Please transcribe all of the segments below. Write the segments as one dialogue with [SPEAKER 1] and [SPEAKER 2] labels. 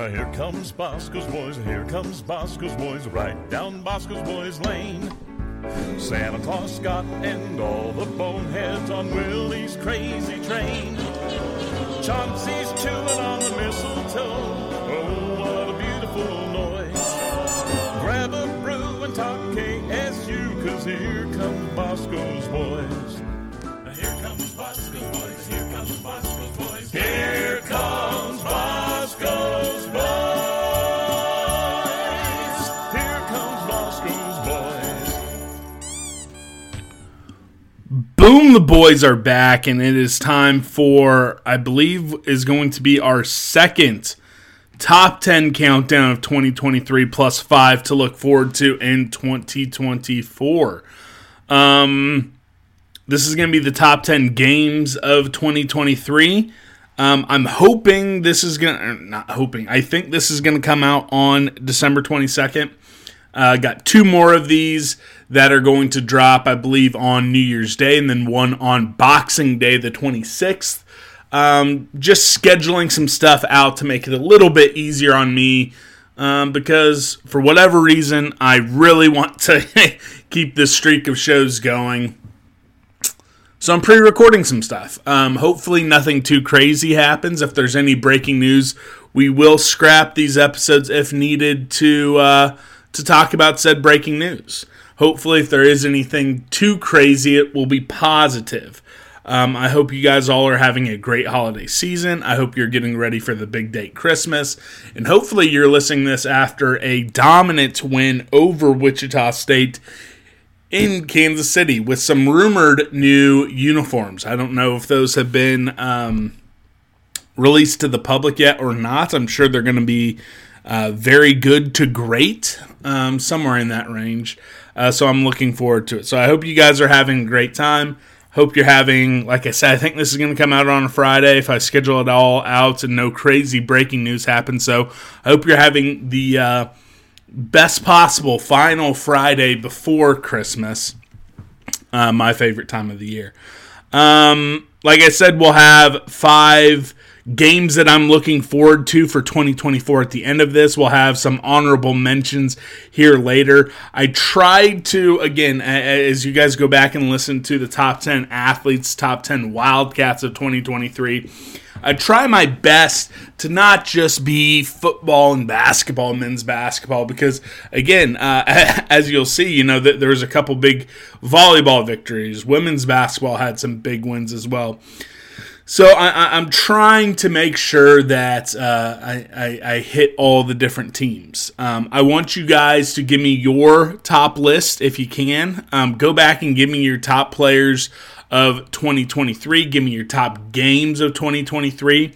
[SPEAKER 1] Uh, here comes Bosco's boys, here comes Bosco's boys, right down Bosco's boys lane. Santa Claus, Scott, and all the boneheads on Willie's crazy train. Chauncey's chewing on the mistletoe. Oh, what a beautiful noise. Grab a brew and talk KSU, cause here come Bosco's boys. Here comes Bosco's boys,
[SPEAKER 2] Boom, the boys are back, and it is time for, I believe, is going to be our second top 10 countdown of 2023 plus five to look forward to in 2024. Um, this is going to be the top 10 games of 2023. Um, I'm hoping this is going to, not hoping, I think this is going to come out on December 22nd. Uh, got two more of these that are going to drop, I believe, on New Year's Day, and then one on Boxing Day, the 26th. Um, just scheduling some stuff out to make it a little bit easier on me um, because, for whatever reason, I really want to keep this streak of shows going. So I'm pre-recording some stuff. Um, hopefully, nothing too crazy happens. If there's any breaking news, we will scrap these episodes if needed to uh, to talk about said breaking news. Hopefully, if there is anything too crazy, it will be positive. Um, I hope you guys all are having a great holiday season. I hope you're getting ready for the big date Christmas. And hopefully, you're listening this after a dominant win over Wichita State in Kansas City with some rumored new uniforms. I don't know if those have been um, released to the public yet or not. I'm sure they're going to be uh, very good to great, um, somewhere in that range. Uh, so I'm looking forward to it. So I hope you guys are having a great time. Hope you're having, like I said, I think this is going to come out on a Friday if I schedule it all out and no crazy breaking news happens. So I hope you're having the uh, best possible final Friday before Christmas. Uh, my favorite time of the year. Um, like I said, we'll have five games that I'm looking forward to for 2024 at the end of this. We'll have some honorable mentions here later. I tried to, again, as you guys go back and listen to the top 10 athletes, top 10 Wildcats of 2023. I try my best to not just be football and basketball, men's basketball, because again, uh, as you'll see, you know that there's a couple big volleyball victories. Women's basketball had some big wins as well. So I, am trying to make sure that uh, I, I, I, hit all the different teams. Um, I want you guys to give me your top list if you can. Um, go back and give me your top players of 2023. Give me your top games of 2023.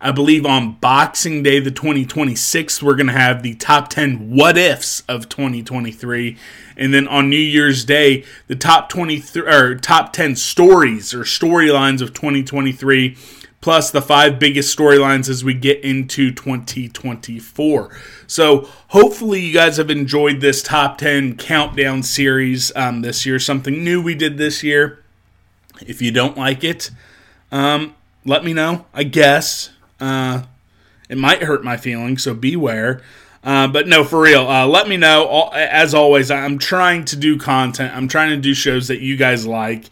[SPEAKER 2] I believe on Boxing Day, the 2026, we're going to have the top 10 what ifs of 2023. And then on New Year's Day, the top 23 or top 10 stories or storylines of 2023, plus the five biggest storylines as we get into 2024. So hopefully you guys have enjoyed this top 10 countdown series um, this year, something new we did this year. If you don't like it, um, let me know, I guess. Uh, it might hurt my feelings, so beware. Uh, but no, for real, uh, let me know. As always, I'm trying to do content. I'm trying to do shows that you guys like.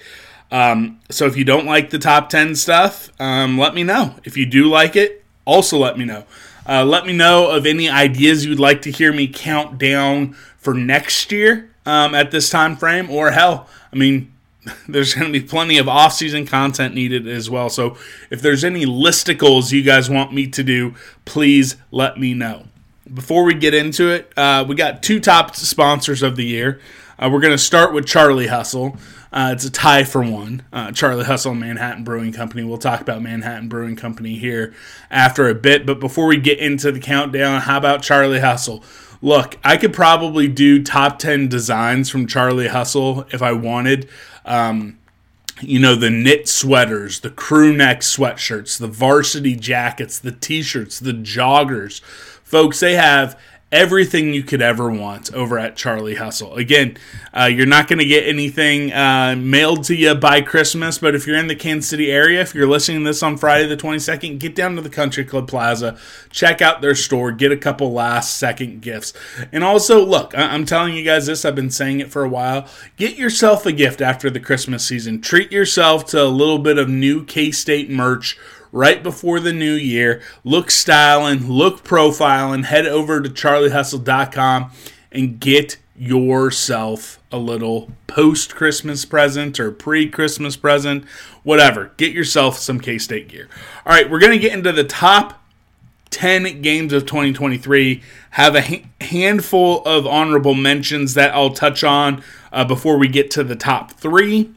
[SPEAKER 2] Um, so if you don't like the top 10 stuff, um, let me know. If you do like it, also let me know. Uh, let me know of any ideas you'd like to hear me count down for next year um, at this time frame, or hell, I mean, there's going to be plenty of off-season content needed as well. So if there's any listicles you guys want me to do, please let me know. Before we get into it, uh, we got two top sponsors of the year. Uh, we're going to start with Charlie Hustle. Uh, it's a tie for one. Uh, Charlie Hustle, Manhattan Brewing Company. We'll talk about Manhattan Brewing Company here after a bit. But before we get into the countdown, how about Charlie Hustle? Look, I could probably do top 10 designs from Charlie Hustle if I wanted. Um, you know, the knit sweaters, the crew neck sweatshirts, the varsity jackets, the t shirts, the joggers. Folks, they have everything you could ever want over at Charlie Hustle. Again, uh, you're not going to get anything uh, mailed to you by Christmas, but if you're in the Kansas City area, if you're listening to this on Friday the 22nd, get down to the Country Club Plaza, check out their store, get a couple last second gifts. And also, look, I- I'm telling you guys this, I've been saying it for a while. Get yourself a gift after the Christmas season. Treat yourself to a little bit of new K State merch right before the new year. Look styling, look profiling, head over to charliehustle.com and get yourself a little post Christmas present or pre Christmas present, whatever. Get yourself some K State gear. All right, we're going to get into the top 10 games of 2023. Have a ha- handful of honorable mentions that I'll touch on uh, before we get to the top three.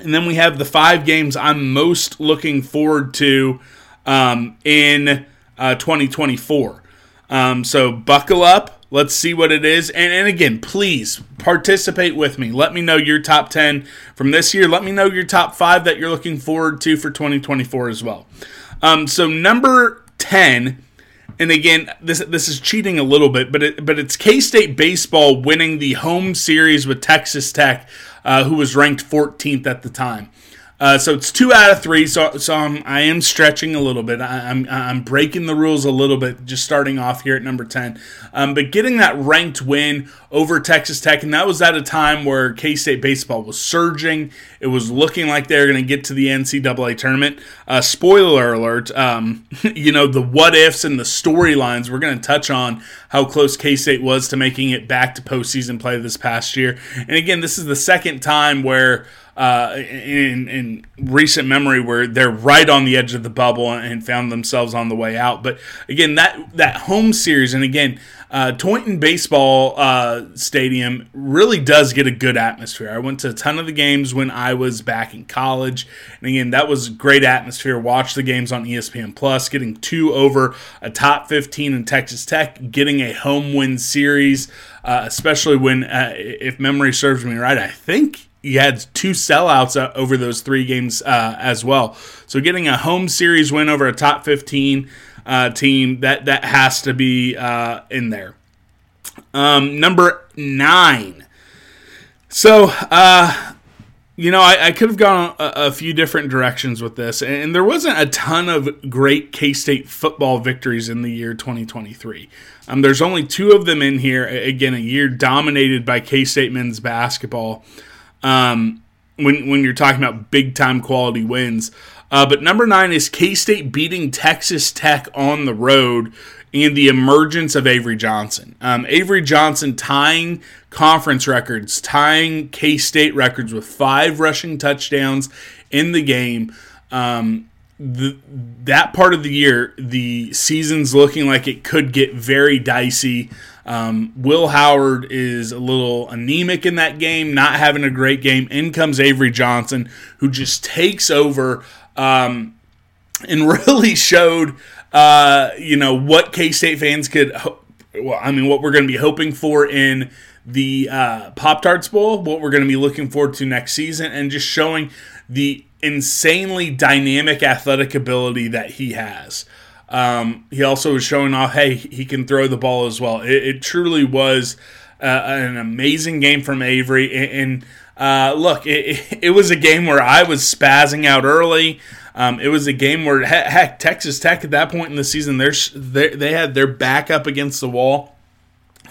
[SPEAKER 2] And then we have the five games I'm most looking forward to um, in uh, 2024. Um, so buckle up. Let's see what it is. And, and again, please participate with me. Let me know your top 10 from this year. Let me know your top five that you're looking forward to for 2024 as well. Um, so, number 10 and again, this this is cheating a little bit, but it, but it's K State baseball winning the home series with Texas Tech uh, who was ranked 14th at the time. Uh, so it's two out of three. So, so I'm, I am stretching a little bit. I, am I'm, I'm breaking the rules a little bit, just starting off here at number 10. Um, but getting that ranked win over Texas Tech, and that was at a time where K State baseball was surging. It was looking like they were going to get to the NCAA tournament. Uh, spoiler alert, um, you know, the what ifs and the storylines, we're going to touch on how close K State was to making it back to postseason play this past year. And again, this is the second time where uh, in, in recent memory where they're right on the edge of the bubble and found themselves on the way out. But again, that that home series, and again, uh, Tointon Baseball uh, Stadium really does get a good atmosphere. I went to a ton of the games when I was back in college, and again, that was great atmosphere. Watch the games on ESPN Plus, getting two over a top 15 in Texas Tech, getting a home win series, uh, especially when, uh, if memory serves me right, I think he had two sellouts uh, over those three games uh, as well. So getting a home series win over a top 15 uh, team that that has to be uh, in there. Um, number nine. So uh, you know, I, I, could have gone a, a, few different directions with this, and there wasn't a ton of great K State football victories in the year 2023. Um, there's only two of them in here. Again, a year dominated by K State men's basketball um, when when you're talking about big time quality wins. Uh, but number nine is K State beating Texas Tech on the road and the emergence of Avery Johnson. Um, Avery Johnson tying conference records, tying K State records with five rushing touchdowns in the game. Um, the, that part of the year, the season's looking like it could get very dicey. Um, Will Howard is a little anemic in that game, not having a great game. In comes Avery Johnson, who just takes over. Um, and really showed, uh, you know, what K State fans could. Well, I mean, what we're going to be hoping for in the uh, Pop Tarts Bowl, what we're going to be looking forward to next season, and just showing the insanely dynamic athletic ability that he has. Um, he also was showing off, hey, he can throw the ball as well. It, it truly was uh, an amazing game from Avery. And, and uh, look, it, it, was a game where I was spazzing out early. Um, it was a game where, heck, Texas Tech at that point in the season, they they had their back up against the wall.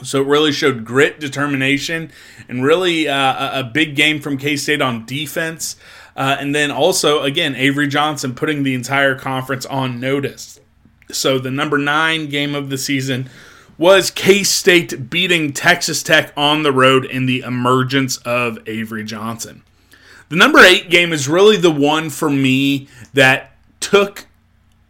[SPEAKER 2] So it really showed grit, determination, and really uh, a big game from K State on defense. Uh, and then also, again, Avery Johnson putting the entire conference on notice. So the number nine game of the season was K State beating Texas Tech on the road in the emergence of Avery Johnson. The number eight game is really the one for me that took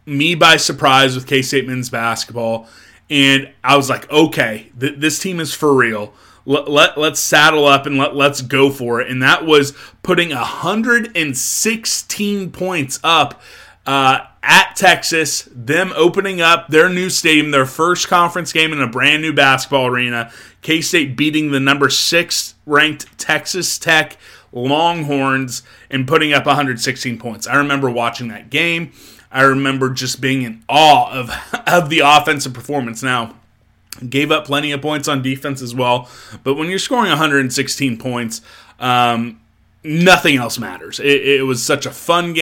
[SPEAKER 2] me by surprise with K State men's basketball. And I was like, okay, th- this team is for real. Let, let, let's saddle up and let, let's go for it. And that was putting 116 points up uh, at Texas, them opening up their new stadium, their first conference game in a brand new basketball arena. K State beating the number six ranked Texas Tech Longhorns and putting up 116 points. I remember watching that game. I remember just being in awe of, of the offensive performance. Now, gave up plenty of points on defense as well, but when you're scoring 116 points, um, nothing else matters. It, it was such a fun game.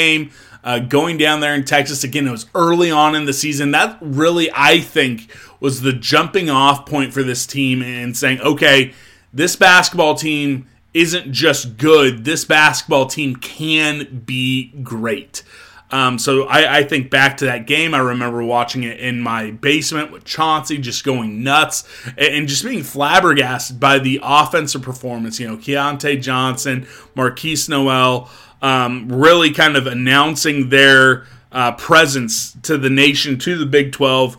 [SPEAKER 2] game uh, going down there in Texas. Again, it was early on in the season. That really, I think, was the jumping off point for this team and saying, okay, this basketball team isn't just good, this basketball team can be great. Um, so I, I, think back to that game. I remember watching it in my basement with Chauncey, just going nuts and, just being flabbergasted by the offensive performance. You know, Keyontae Johnson, Markquis Nowell, um, really kind of announcing their uh, presence to the nation, to the Big 12,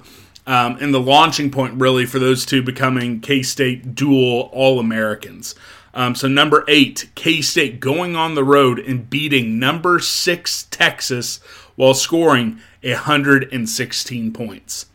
[SPEAKER 2] um, and the launching point really for those two becoming K State dual All Americans. Um, so, number eight, K State going on the road and beating number six Texas while scoring 116 points.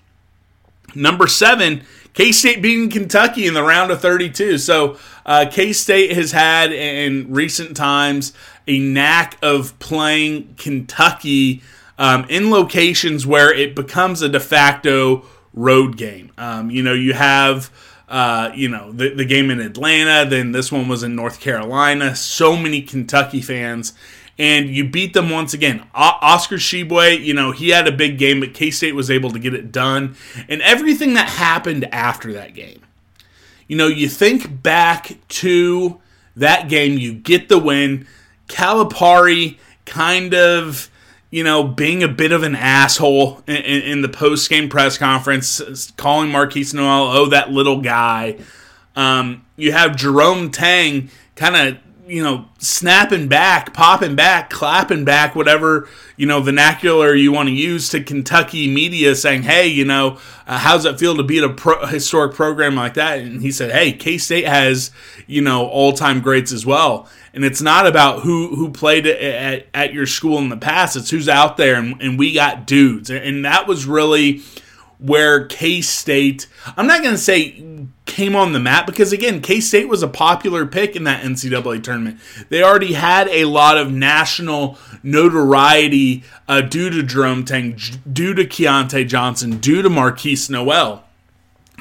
[SPEAKER 2] Number seven, K State beating Kentucky in the round of 32. So, uh, K State has had in recent times a knack of playing Kentucky um, in locations where it becomes a de facto road game. Um, you know, you have. Uh, you know, the, the game in Atlanta, then this one was in North Carolina. So many Kentucky fans and you beat them once again. O- Oscar Tshiebwe, you know, he had a big game, but K State was able to get it done. And everything that happened after that game. You know, you think back to that game, you get the win. Calipari kind of, you know, being a bit of an asshole in, in, the post game press conference, calling Markquis Nowell, oh, that little guy. Um, you have Jerome Tang kind of, you know, snapping back, popping back, clapping back, whatever, you know, vernacular you want to use to Kentucky media saying, hey, you know, uh, how's it feel to beat a pro- historic program like that? And he said, hey, K State has, you know, all time greats as well and it's not about who who played at, at your school in the past. It's who's out there, and, and we got dudes, and that was really where K State. I'm not going to say came on the map because again, K State was a popular pick in that NCAA tournament. They already had a lot of national notoriety uh, due to Jerome Tang, due to Keyontae Johnson, due to Markquis Nowell.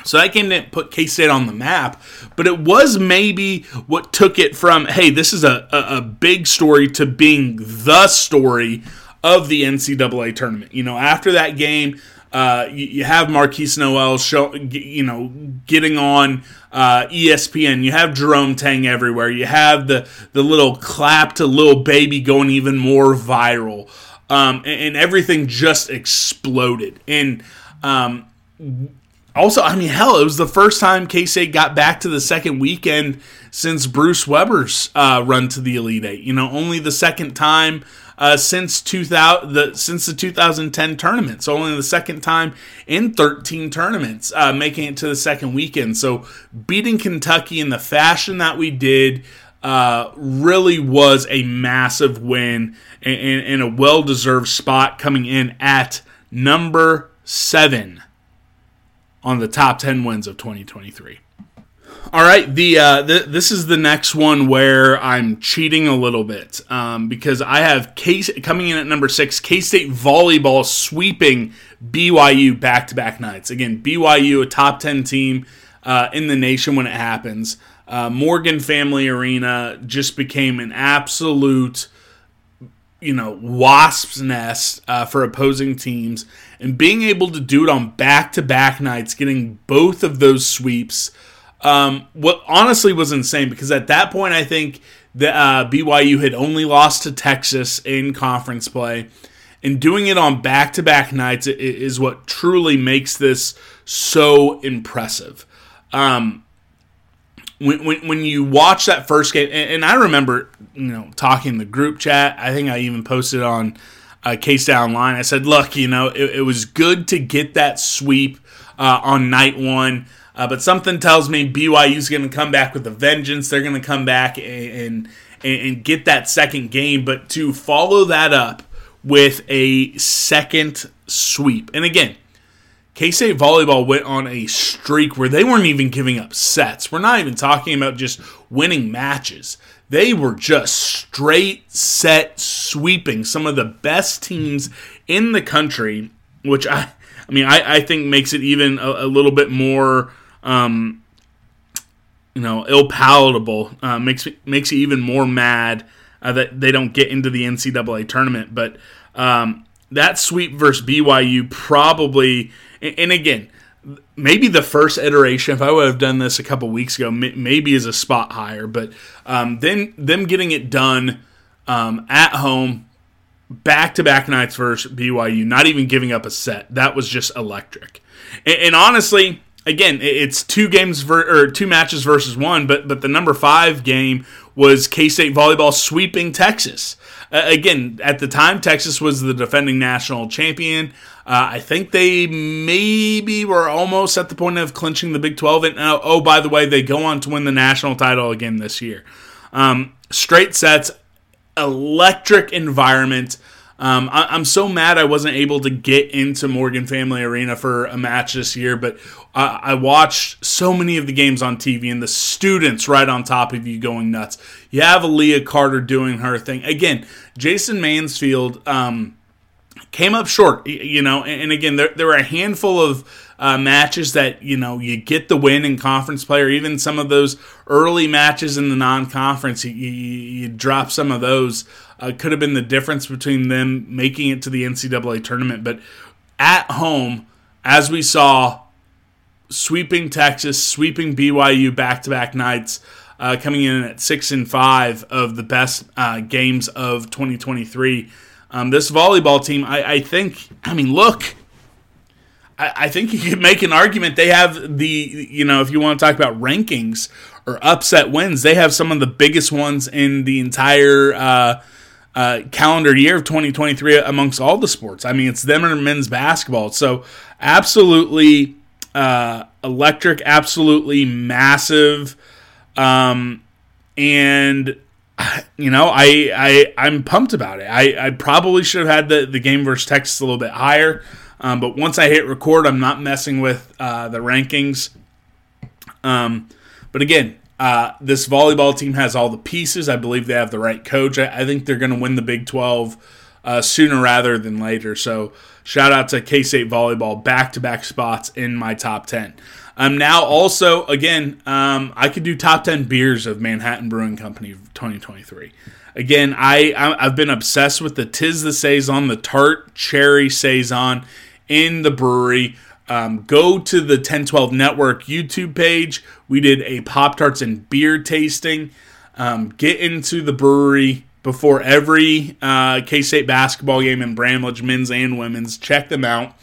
[SPEAKER 2] So that game didn't put K State on the map, but it was maybe what took it from, hey, this is a, a, a, big story to being the story of the NCAA tournament. You know, after that game, uh, you, you, have Markquis Nowell, show, you know, getting on uh, ESPN. You have Jerome Tang everywhere. You have the the little clap to little baby going even more viral. um, and, and, everything just exploded. And um, also, I mean, hell, it was the first time K State got back to the second weekend since Bruce Weber's uh, run to the Elite Eight. You know, only the second time uh, since 2000 the since the 2010 tournament. So only the second time in 13 tournaments uh, making it to the second weekend. So beating Kentucky in the fashion that we did. Uh, really was a massive win and, and, and a well deserved spot coming in at number seven on the top 10 wins of 2023. All right, the, uh, the this is the next one where I'm cheating a little bit um, because I have K coming in at number six. K State volleyball sweeping BYU back to back nights. Again, BYU a top ten team uh, in the nation when it happens. Uh, Morgan Family Arena just became an absolute you know wasp's nest uh, for opposing teams, and being able to do it on back to back nights, getting both of those sweeps, um, what honestly was insane because at that point I think the uh, BYU had only lost to Texas in conference play, and doing it on back to back nights is what truly makes this so impressive. Um, when, when, when you watch that first game, and, and, I remember, you know, talking the group chat. I think I even posted on uh, Case Down Line. I said, look, you know, it, it was good to get that sweep uh, on night one, uh, but something tells me BYU's going to come back with a vengeance. They're going to come back and, and and get that second game, but to follow that up with a second sweep, and again K State volleyball went on a streak where they weren't even giving up sets. We're not even talking about just winning matches. They were just straight set sweeping some of the best teams in the country, which I, I mean, I, I think makes it even a, a little bit more, um, you know, ill palatable. Uh, makes makes you even more mad uh, that they don't get into the NCAA tournament. But um, that sweep versus BYU probably and again, maybe the first iteration, if I would have done this a couple weeks ago, maybe is a spot higher. But um, then them getting it done um, at home, back to back nights versus BYU, not even giving up a set, that was just electric. And, and honestly, again, it's two games ver- or two matches versus one, but but the number five game was K State volleyball sweeping Texas. Uh, again, at the time, Texas was the defending national champion. Uh, I think they maybe were almost at the point of clinching the Big 12. And uh, oh, by the way, they go on to win the national title again this year. Um, straight sets, electric environment. Um, I, am so mad I wasn't able to get into Morgan Family Arena for a match this year, but I, I watched so many of the games on TV and the students right on top of you going nuts. You have Aaliyah Carter doing her thing. Again, Jason Mansfield um, came up short, you know, and, again, there, there were a handful of uh, matches that you know you get the win in conference play, or even some of those early matches in the non-conference, you, you, you drop some of those. Uh, could have been the difference between them making it to the NCAA tournament, but at home, as we saw, sweeping Texas, sweeping BYU back-to-back nights. Uh, coming in at six and five of the best uh, games of 2023. Um, this volleyball team, I, I, think, I mean, look, I, I, think you could make an argument they have the, you know, if you want to talk about rankings or upset wins, they have some of the biggest ones in the entire uh, uh, calendar year of 2023 amongst all the sports. I mean, it's them and men's basketball. So, absolutely uh, electric, absolutely massive. Um, and you know, I I I'm pumped about it. I, I probably should have had the, the game versus Texas a little bit higher. Um, but once I hit record, I'm not messing with uh, the rankings. Um, but again, uh, this volleyball team has all the pieces. I believe they have the right coach. I, I think they're going to win the Big 12 uh, sooner rather than later. So shout out to K State volleyball, back to back spots in my top 10. Um, now also again, um, I could do top 10 beers of Manhattan Brewing Company 2023. Again, I, I have been obsessed with the Tis the Saison, the tart cherry saison in the brewery. Um, go to the 1012 Network YouTube page. We did a Pop Tarts and beer tasting. Um, get into the brewery before every uh, K State basketball game in Bramlage, men's and women's. Check them out.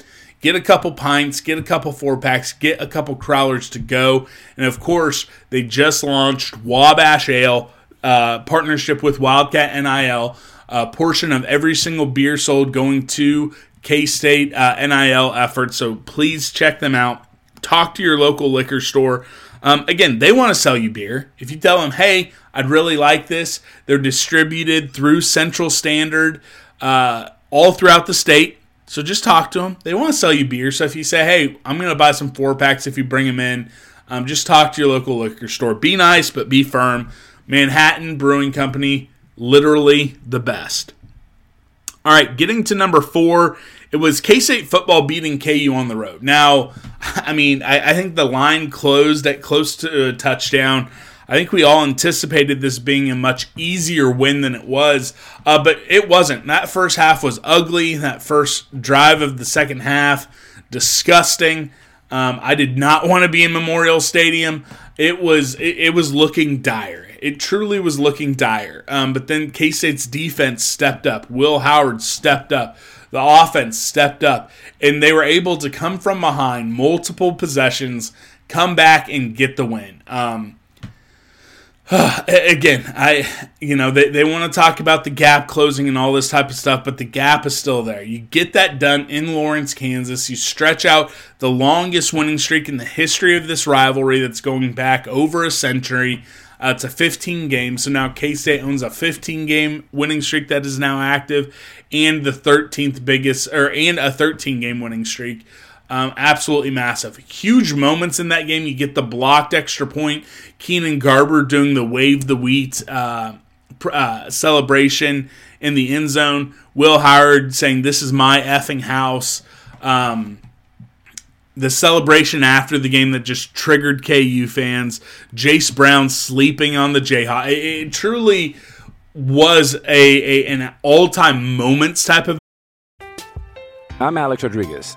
[SPEAKER 2] Get a couple pints, get a couple four packs, get a couple crawlers to go. And of course, they just launched Wabash Ale, uh, partnership with Wildcat NIL. A portion of every single beer sold going to K State uh, NIL effort. So please check them out. Talk to your local liquor store. Um, again, they want to sell you beer. If you tell them, hey, I'd really like this, they're distributed through Central Standard uh, all throughout the state. So just talk to them. They want to sell you beer. So if you say, hey, I'm going to buy some four packs if you bring them in, um, just talk to your local liquor store. Be nice, but be firm. Manhattan Brewing Company, literally the best. All right, getting to number four, it was K State football beating KU on the road. Now, I mean, I, I, think the line closed at close to a touchdown. I think we all anticipated this being a much easier win than it was, uh, but it wasn't. That first half was ugly. That first drive of the second half, disgusting. Um, I did not want to be in Memorial Stadium. It was it, it was looking dire. It truly was looking dire. Um, but then K State's defense stepped up. Will Howard stepped up. The offense stepped up, and they were able to come from behind multiple possessions, come back and get the win. Um, again, I you know they, they want to talk about the gap closing and all this type of stuff, but the gap is still there. You get that done in Lawrence, Kansas. You stretch out the longest winning streak in the history of this rivalry that's going back over a century. Uh, a 15 game, so now K State owns a 15 game winning streak that is now active, and the 13th biggest, or and a 13 game winning streak. Um, absolutely massive. Huge moments in that game. You get the blocked extra point. Keenan Garber doing the wave the wheat uh, uh, celebration in the end zone. Will Howard saying, This is my effing house. Um, the celebration after the game that just triggered KU fans. Jace Brown sleeping on the Jayhawk. It, it truly was a, a an all time moments type of.
[SPEAKER 3] I'm Alex Rodriguez.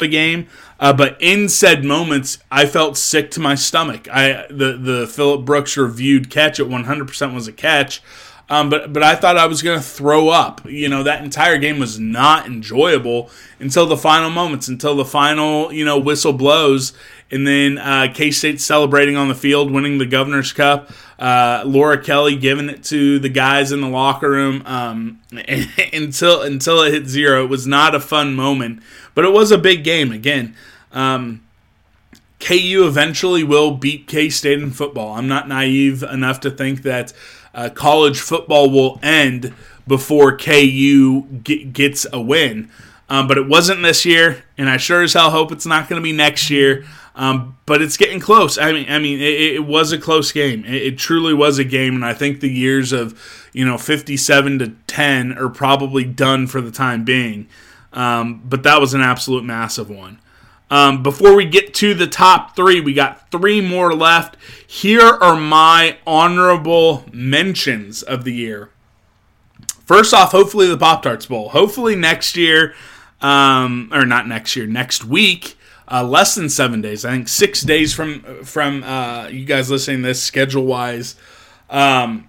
[SPEAKER 2] the game, uh, but in said moments, I felt sick to my stomach. I the the Phillip Brooks reviewed catch at 100% was a catch, um, but but I thought I was going to throw up. You know that entire game was not enjoyable until the final moments, until the final you know whistle blows, and then uh, K State celebrating on the field, winning the Governor's Cup. Uh, Laura Kelly giving it to the guys in the locker room um, until until it hit zero. It was not a fun moment, but it was a big game again. Um, KU eventually will beat K State in football. I'm not naive enough to think that uh, college football will end before KU get, gets a win. Um, but it wasn't this year, and I sure as hell hope it's not going to be next year. Um, but it's getting close. I mean, I mean, it, it was a close game. It, it, truly was a game, and I think the years of you know fifty-seven to ten are probably done for the time being. Um, but that was an absolute massive one. Um, before we get to the top three, we got three more left. Here are my honorable mentions of the year. First off, hopefully the Pop Tarts Bowl. Hopefully next year, um, or not next year, next week uh, less than seven days. I think six days from from uh, you guys listening this schedule wise. Um,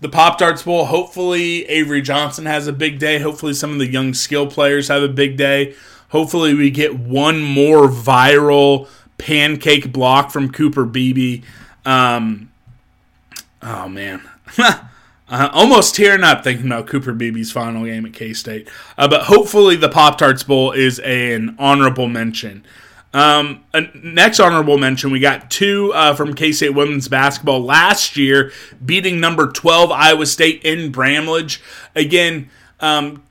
[SPEAKER 2] the Pop Tarts Bowl. Hopefully Avery Johnson has a big day. Hopefully some of the young skill players have a big day. Hopefully we get one more viral pancake block from Cooper Beebe. Um, oh man. Uh, almost tearing up thinking about Cooper Beebe's final game at K State. Uh, but hopefully, the Pop Tarts Bowl is an honorable mention. Um, next honorable mention, we got two uh, from K State women's basketball last year, beating number 12 Iowa State in Bramlage. Again, um,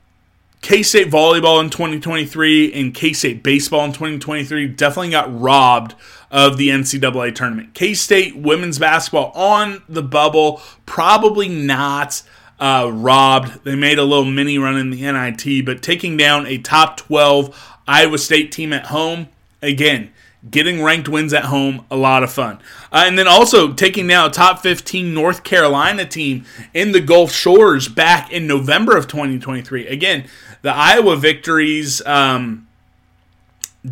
[SPEAKER 2] K State volleyball in 2023 and K State baseball in 2023 definitely got robbed of the NCAA tournament. K State women's basketball on the bubble, probably not uh, robbed. They made a little mini run in the NIT, but taking down a top 12 Iowa State team at home, again, getting ranked wins at home, a lot of fun. Uh, and then also taking now top 15 North Carolina team in the Gulf Shores back in November of 2023. Again, the Iowa victories um,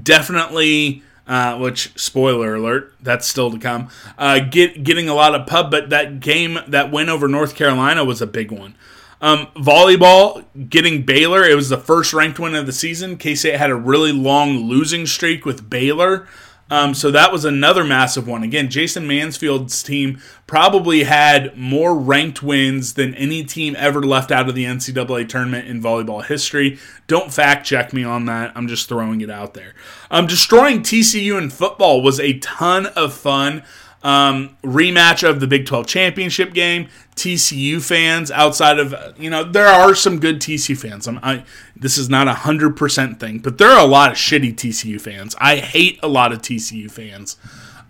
[SPEAKER 2] definitely. Uh, which spoiler alert, that's still to come. Uh, get getting a lot of pub, but that game that win over North Carolina was a big one. Um, volleyball getting Baylor. It was the first ranked win of the season. K State had a really long losing streak with Baylor. Um, so that was another massive one. Again, Jason Mansfield's team probably had more ranked wins than any team ever left out of the NCAA tournament in volleyball history. Don't fact check me on that. I'm just throwing it out there. Um, destroying TCU in football was a ton of fun. Um, rematch of the Big 12 championship game. TCU fans outside of, you know, there are some good TCU fans. I'm, I, this is not a 100% thing, but there are a lot of shitty TCU fans. I hate a lot of TCU fans.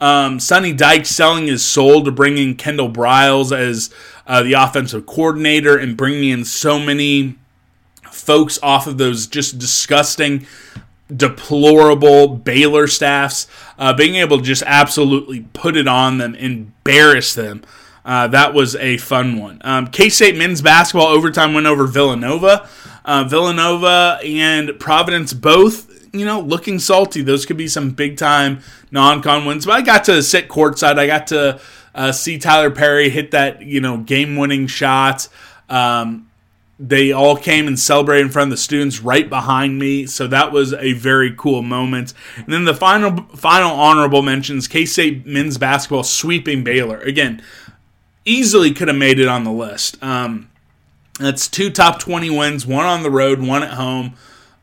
[SPEAKER 2] Um, Sonny Dykes selling his soul to bring in Kendall Briles as uh, the offensive coordinator and bringing in so many folks off of those just disgusting deplorable Baylor staffs, uh, being able to just absolutely put it on them, embarrass them. Uh, that was a fun one. Um, K State men's basketball overtime went over Villanova. Uh, Villanova and Providence both, you know, looking salty. Those could be some big time non con wins. But I got to sit courtside. I got to uh, see Tylor Perry hit that, you know, game winning shot. Um, they all came and celebrated in front of the students right behind me. So that was a very cool moment. And then the final final honorable mentions k-state men's basketball sweeping baylor. Again easily could have made it on the list. Um, that's two top 20 wins one on the road one at home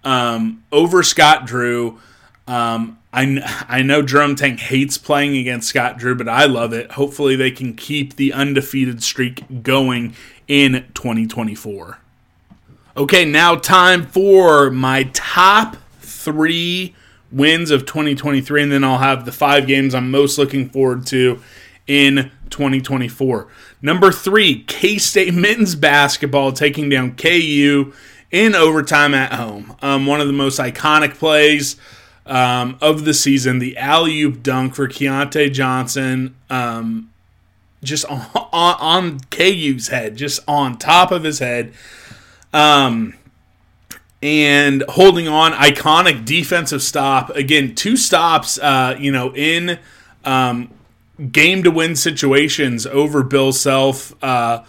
[SPEAKER 2] um, over scott drew. Um, I, I know Jerome Tang hates playing against Scott Drew, but I love it. Hopefully, they can keep the undefeated streak going in 2024. Okay, now time for my top three wins of 2023, and then I'll have the five games I'm most looking forward to in 2024. Number three, K State men's basketball taking down KU in overtime at home. Um, one of the most iconic plays um, of the season, the alley oop dunk for Keyontae Johnson. Um, just on, on, on KU's head, just on top of his head. Um, and holding on, iconic defensive stop. Again, two stops, uh, you know, in um, game to win situations over Bill Self, uh,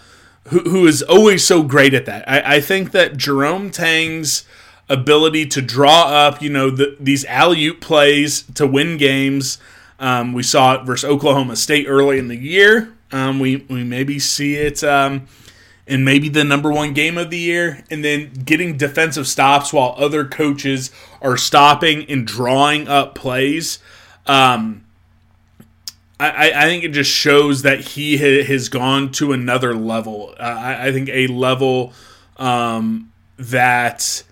[SPEAKER 2] who, who is always so great at that. I, I think that Jerome Tang's ability to draw up, you know, the, these alley oop plays to win games. Um, we saw it versus Oklahoma State early in the year. Um, we, we maybe see it um, and maybe the number one game of the year, and then getting defensive stops while other coaches are stopping and drawing up plays. Um, I, I think it just shows that he has gone to another level. Uh, I, I, think a level um, that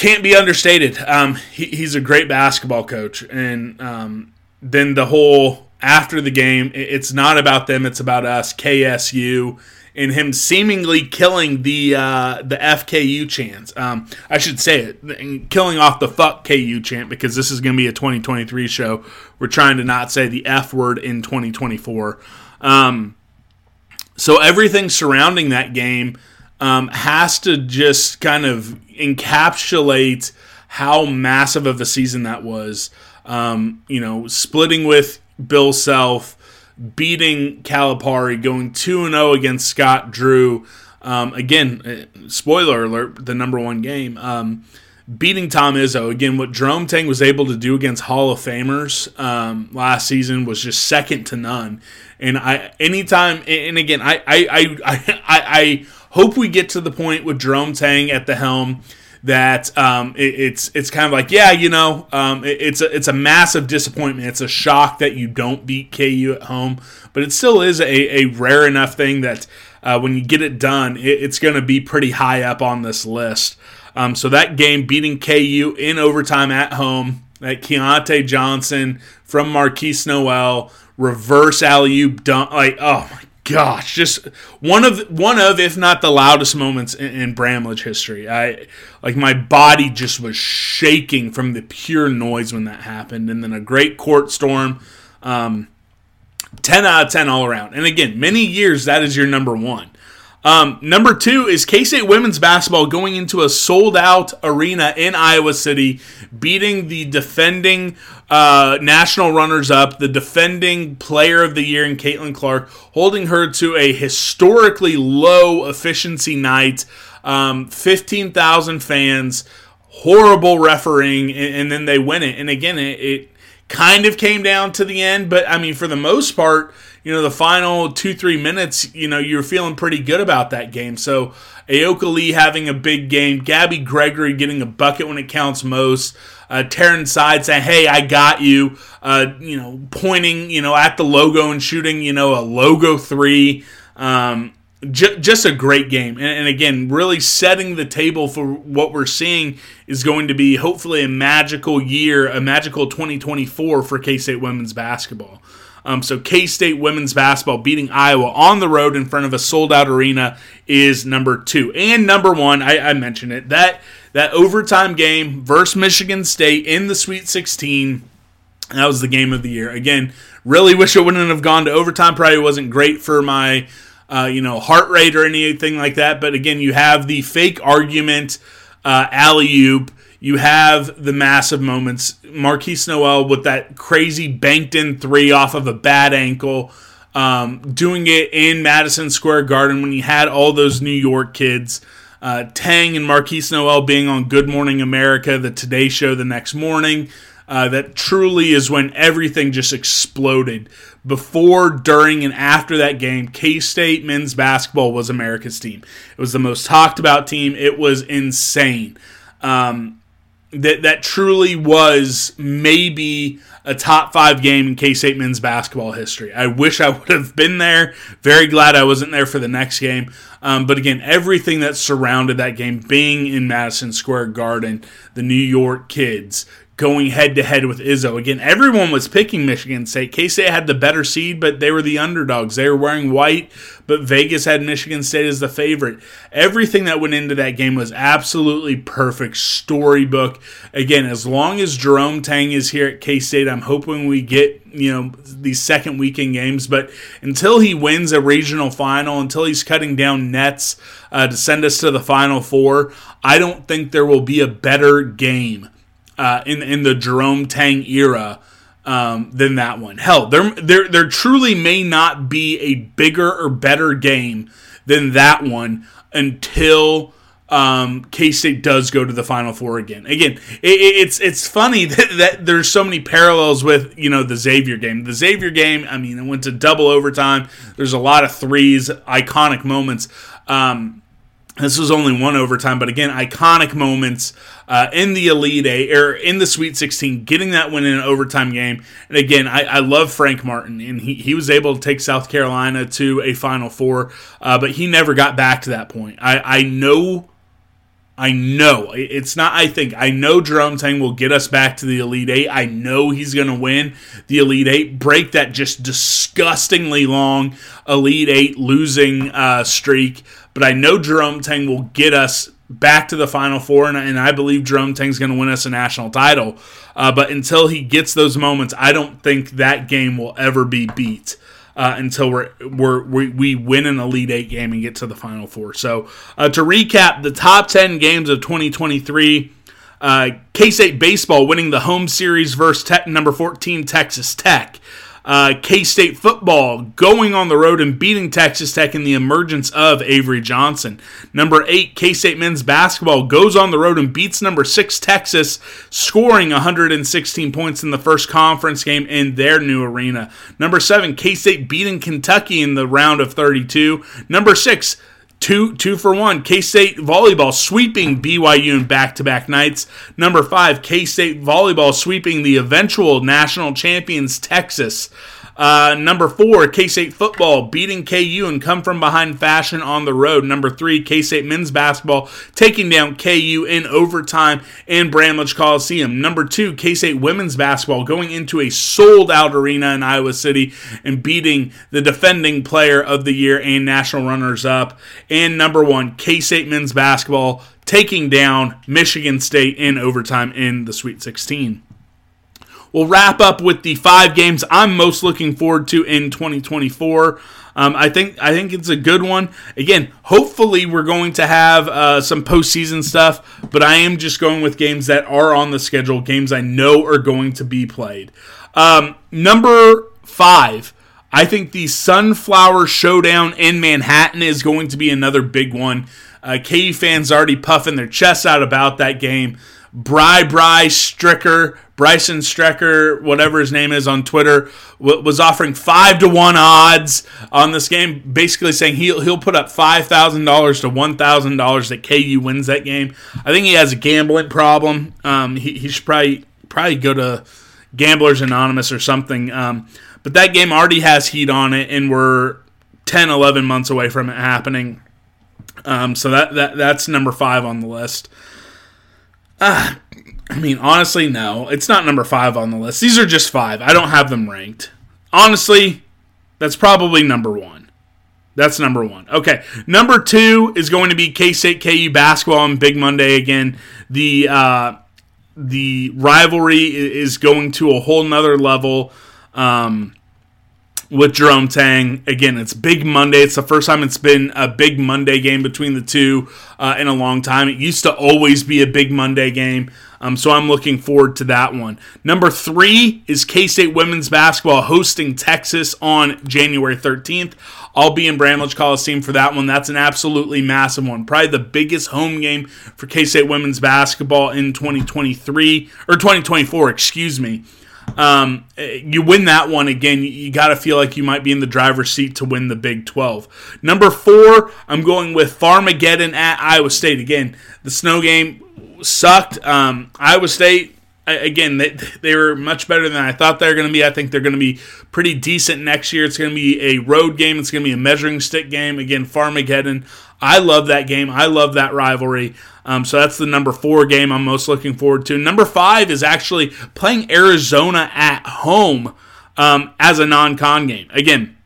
[SPEAKER 2] can't be understated. Um, he, he's a great basketball coach, and um, then the whole after the game, it's not about them; it's about us. KSU and him seemingly killing the uh, the FKU chant. Um, I should say it, killing off the fuck KU chant because this is going to be a 2023 show. We're trying to not say the F word in 2024. Um, so everything surrounding that game um, has to just kind of encapsulate how massive of a season that was. Um, you know, splitting with Bill Self beating Calipari, going 2 0 against Scott Drew. Um, again, uh, spoiler alert, the number one game. Um, beating Tom Izzo. Again, what Jerome Tang was able to do against Hall of Famers um, last season was just second to none. And I, anytime, and again, I, I, I, I, I hope we get to the point with Jerome Tang at the helm that um, it, it's it's kind of like yeah, you know, um, it, it's a it's a massive disappointment. It's a shock that you don't beat KU at home, but it still is a, a rare enough thing that uh, when you get it done, it, it's going to be pretty high up on this list. Um, so that game beating KU in overtime at home, that Keyontae Johnson from Markquis Nowell reverse alley oop dunk, like oh my gosh, just one of one of if not the loudest moments in, in Bramlage history. I like my body just was shaking from the pure noise when that happened, and then a great court storm. Um, 10 out of 10 all around. And again, many years that is your number one. Um, number two is K State women's basketball going into a sold out arena in Iowa City, beating the defending uh, national runners up, the defending player of the year in Caitlin Clark, holding her to a historically low efficiency night. Um, 15,000 fans, horrible refereeing, and, and, then they win it. And again, it, it kind of came down to the end, but I mean, for the most part, you know, the final two, three minutes, you know, you're feeling pretty good about that game. So, Ayoka Lee having a big game, Gabby Gregory getting a bucket when it counts most, uh, Side saying, hey, I got you, uh, you know, pointing, you know, at the logo and shooting, you know, a logo three. Um, just a great game. And, and, again, really setting the table for what we're seeing is going to be hopefully a magical year, a magical 2024 for K State women's basketball. Um, so K State women's basketball beating Iowa on the road in front of a sold out arena is number two. And number one, I, I mentioned it, that, that overtime game versus Michigan State in the Sweet 16. That was the game of the year. Again, really wish it wouldn't have gone to overtime. Probably wasn't great for my uh, you know, heart rate or anything like that. But again, you have the fake argument, uh, alley oop. You have the massive moments. Markquis Nowell with that crazy banked in three off of a bad ankle, um, doing it in Madison Square Garden when you had all those New York kids. Uh, Tang and Markquis Nowell being on Good Morning America, the Today Show the next morning. Uh, that truly is when everything just exploded before, during, and after that game, K State men's basketball was America's team. It was the most talked about team. It was insane. Um, that that truly was maybe a top five game in K State men's basketball history. I wish I would have been there. Very glad I wasn't there for the next game. Um, but again, everything that surrounded that game, being in Madison Square Garden, the New York kids, going head to head with Izzo. Again, everyone was picking Michigan State. K State had the better seed, but they were the underdogs. They were wearing white, but Vegas had Michigan State as the favorite. Everything that went into that game was absolutely perfect. Storybook. Again, as long as Jerome Tang is here at K State, I'm hoping we get you know these second weekend games. But until he wins a regional final, until he's cutting down nets uh, to send us to the Final Four, I don't think there will be a better game uh, in in the Jerome Tang era um, than that one. Hell, there there there truly may not be a bigger or better game than that one until um, K State does go to the Final Four again. Again, it, it's it's funny that, that, there's so many parallels with you know the Xavier game. The Xavier game, I mean, it went to double overtime. There's a lot of threes, iconic moments. Um, this was only one overtime, but again, iconic moments uh, in the Elite Eight or in the Sweet 16, getting that win in an overtime game. And again, I, I love Frank Martin, and he, he was able to take South Carolina to a Final Four, uh, but he never got back to that point. I, I know. I know it's not. I think I know Jerome Tang will get us back to the Elite Eight. I know he's going to win the Elite Eight, break that just disgustingly long Elite Eight losing uh, streak but I know Jerome Tang will get us back to the Final Four, and, and I believe Jerome Tang's going to win us a national title. Uh, but until he gets those moments, I don't think that game will ever be beat. Uh, until we're, we're, we we win an Elite Eight game and get to the Final Four. So uh, to recap, the top ten games of 2023: uh, K State baseball winning the home series versus number 14 Texas Tech. Uh, K State football going on the road and beating Texas Tech in the emergence of Avery Johnson. Number eight, K State men's basketball goes on the road and beats number six Texas, scoring 116 points in the first conference game in their new arena. Number seven, K State beating Kentucky in the round of 32. Number six, Two two for one. K State volleyball sweeping BYU in back to back nights. Number five, K State volleyball sweeping the eventual national champions Texas. Uh, number four, K State football beating KU and come from behind fashion on the road. Number three, K State men's basketball taking down KU in overtime in Bramlage Coliseum. Number two, K State women's basketball going into a sold out arena in Iowa City and beating the defending player of the year and national runners up. And number one, K State men's basketball taking down Michigan State in overtime in the Sweet 16. We'll wrap up with the five games I'm most looking forward to in 2024. Um, I think I think it's a good one. Again, hopefully we're going to have uh, some postseason stuff, but I am just going with games that are on the schedule, games I know are going to be played. Um, number five, I think the Sunflower Showdown in Manhattan is going to be another big one. Uh, KU fans are already puffing their chests out about that game. Bry Bry Stricker, Bryson Strecker, whatever his name is on Twitter, w- was offering five to one odds on this game, basically saying he'll he'll put up five thousand dollars to one thousand dollars that KU wins that game. I think he has a gambling problem. Um, he, he should probably probably go to Gamblers Anonymous or something. Um, but that game already has heat on it, and we're 10, 11 months away from it happening. Um, so that, that that's number five on the list. Uh, I mean, honestly, no. It's not number five on the list. These are just five. I don't have them ranked. Honestly, that's probably number one. That's number one. Okay. Number two is going to be K State KU basketball on Big Monday again. The uh, the rivalry is going to a whole nother level. Um, with Jerome Tang. Again, it's Big Monday. It's the first time it's been a Big Monday game between the two uh, in a long time. It used to always be a Big Monday game. Um, so I'm looking forward to that one. Number three is K State women's basketball hosting Texas on January 13th. I'll be in Bramlage Coliseum for that one. That's an absolutely massive one. Probably the biggest home game for K State women's basketball in 2023 or 2024, excuse me. Um, you win that one again, you got to feel like you might be in the driver's seat to win the Big 12. Number four, I'm going with Farmageddon at Iowa State. Again, the snow game sucked. Um, Iowa State, again, they, they were much better than I thought they were going to be. I think they're going to be pretty decent next year. It's going to be a road game, it's going to be a measuring stick game. Again, Farmageddon. I love that game. I love that rivalry. Um, so that's the number four game I'm most looking forward to. Number five is actually playing Arizona at home um, as a non-con game. Again,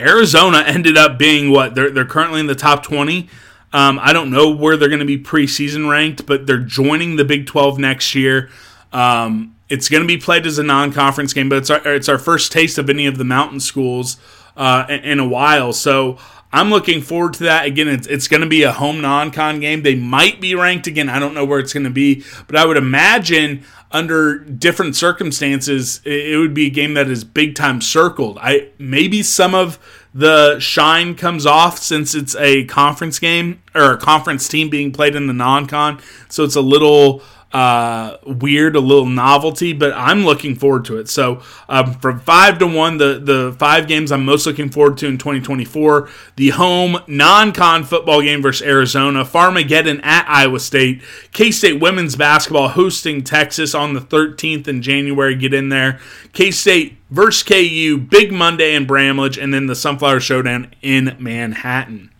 [SPEAKER 2] Arizona ended up being what they're they're currently in the top 20. Um, I don't know where they're going to be preseason ranked, but they're joining the Big 12 next year. Um, it's going to be played as a non-conference game, but it's our, it's our first taste of any of the mountain schools uh, in, in a while. So I'm looking forward to that. Again, it's, it's going to be a home non con game. They might be ranked again. I don't know where it's going to be, but I would imagine under different circumstances, it, would be a game that is big time circled. I maybe some of the shine comes off since it's a conference game or a conference team being played in the non con, so it's a little uh, weird, a little novelty, but I'm looking forward to it. So um, from five to one, the the five games I'm most looking forward to in 2024: the home non-con football game versus Arizona, Farmageddon at Iowa State, K State women's basketball hosting Texas on the 13th in January. Get in there, K State versus KU, Big Monday in Bramlage, and then the Sunflower Showdown in Manhattan.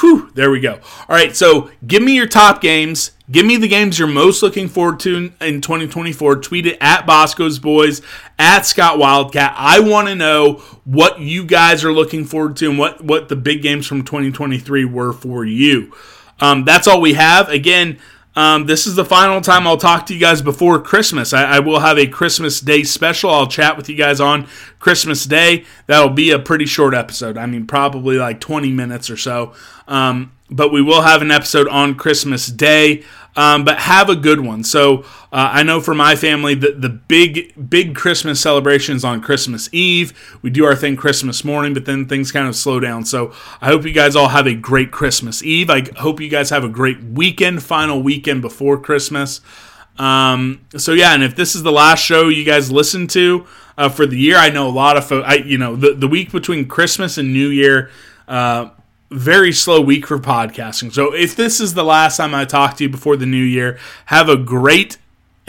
[SPEAKER 2] Whew, there we go. All right, so give me your top games. Give me the games you're most looking forward to in 2024. Tweet it at Bosco's Boys, at Scott Wildcat. I want to know what you guys are looking forward to and what, what the big games from 2023 were for you. Um, that's all we have. Again, um, this is the final time I'll talk to you guys before Christmas. I, I, will have a Christmas Day special. I'll chat with you guys on Christmas Day. That'll be a pretty short episode. I mean, probably like 20 minutes or so. Um, but we will have an episode on Christmas Day. Um, but have a good one. So uh, I know for my family, the, the big big Christmas celebrations on Christmas Eve. We do our thing Christmas morning, but then things kind of slow down. So I hope you guys all have a great Christmas Eve. I hope you guys have a great weekend, final weekend before Christmas. Um, so yeah, and if this is the last show you guys listen to uh, for the year, I know a lot of folks. You know the the week between Christmas and New Year. Uh, very slow week for podcasting. So if this is the last time I talk to you before the new year, have a great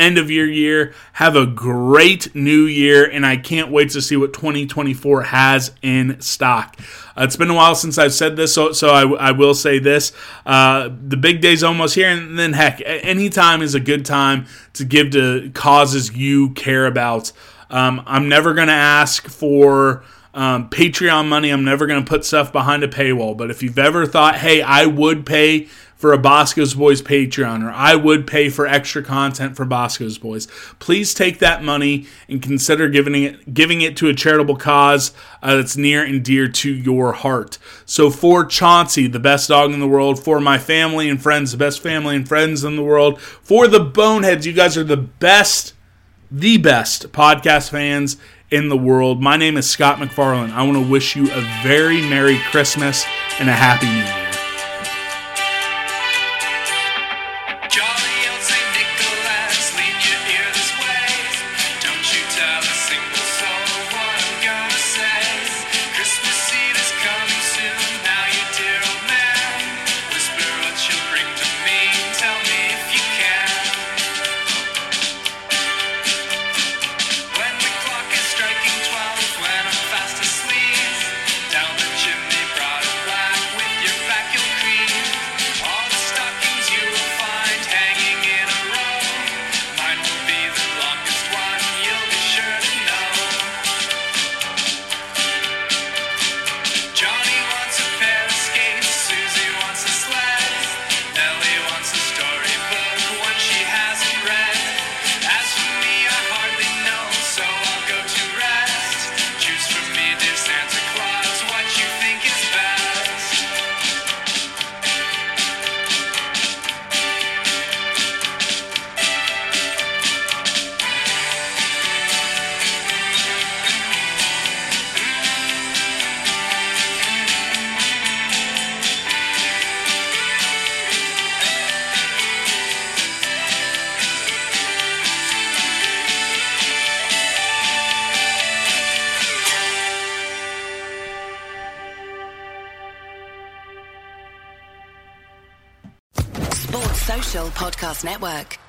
[SPEAKER 2] end of your year. Have a great new year, and I can't wait to see what 2024 has in stock. Uh, it's been a while since I've said this, so, so I, I will say this. Uh, the big day's almost here, and then heck, any time is a good time to give to causes you care about. Um, I'm never going to ask for um, Patreon money. I'm never going to put stuff behind a paywall. But if you've ever thought, hey, I would pay for a Bosco's Boys Patreon, or I would pay for extra content for Bosco's Boys, please take that money and consider giving it giving it to a charitable cause uh, that's near and dear to your heart. So for Chauncey, the best dog in the world, for my family and friends, the best family and friends in the world, for the Boneheads, you guys are the best, the best podcast fans in the world. My name is Scott McFarland. I want to wish you a very Merry Christmas and a Happy New Year.
[SPEAKER 4] Podcast Network.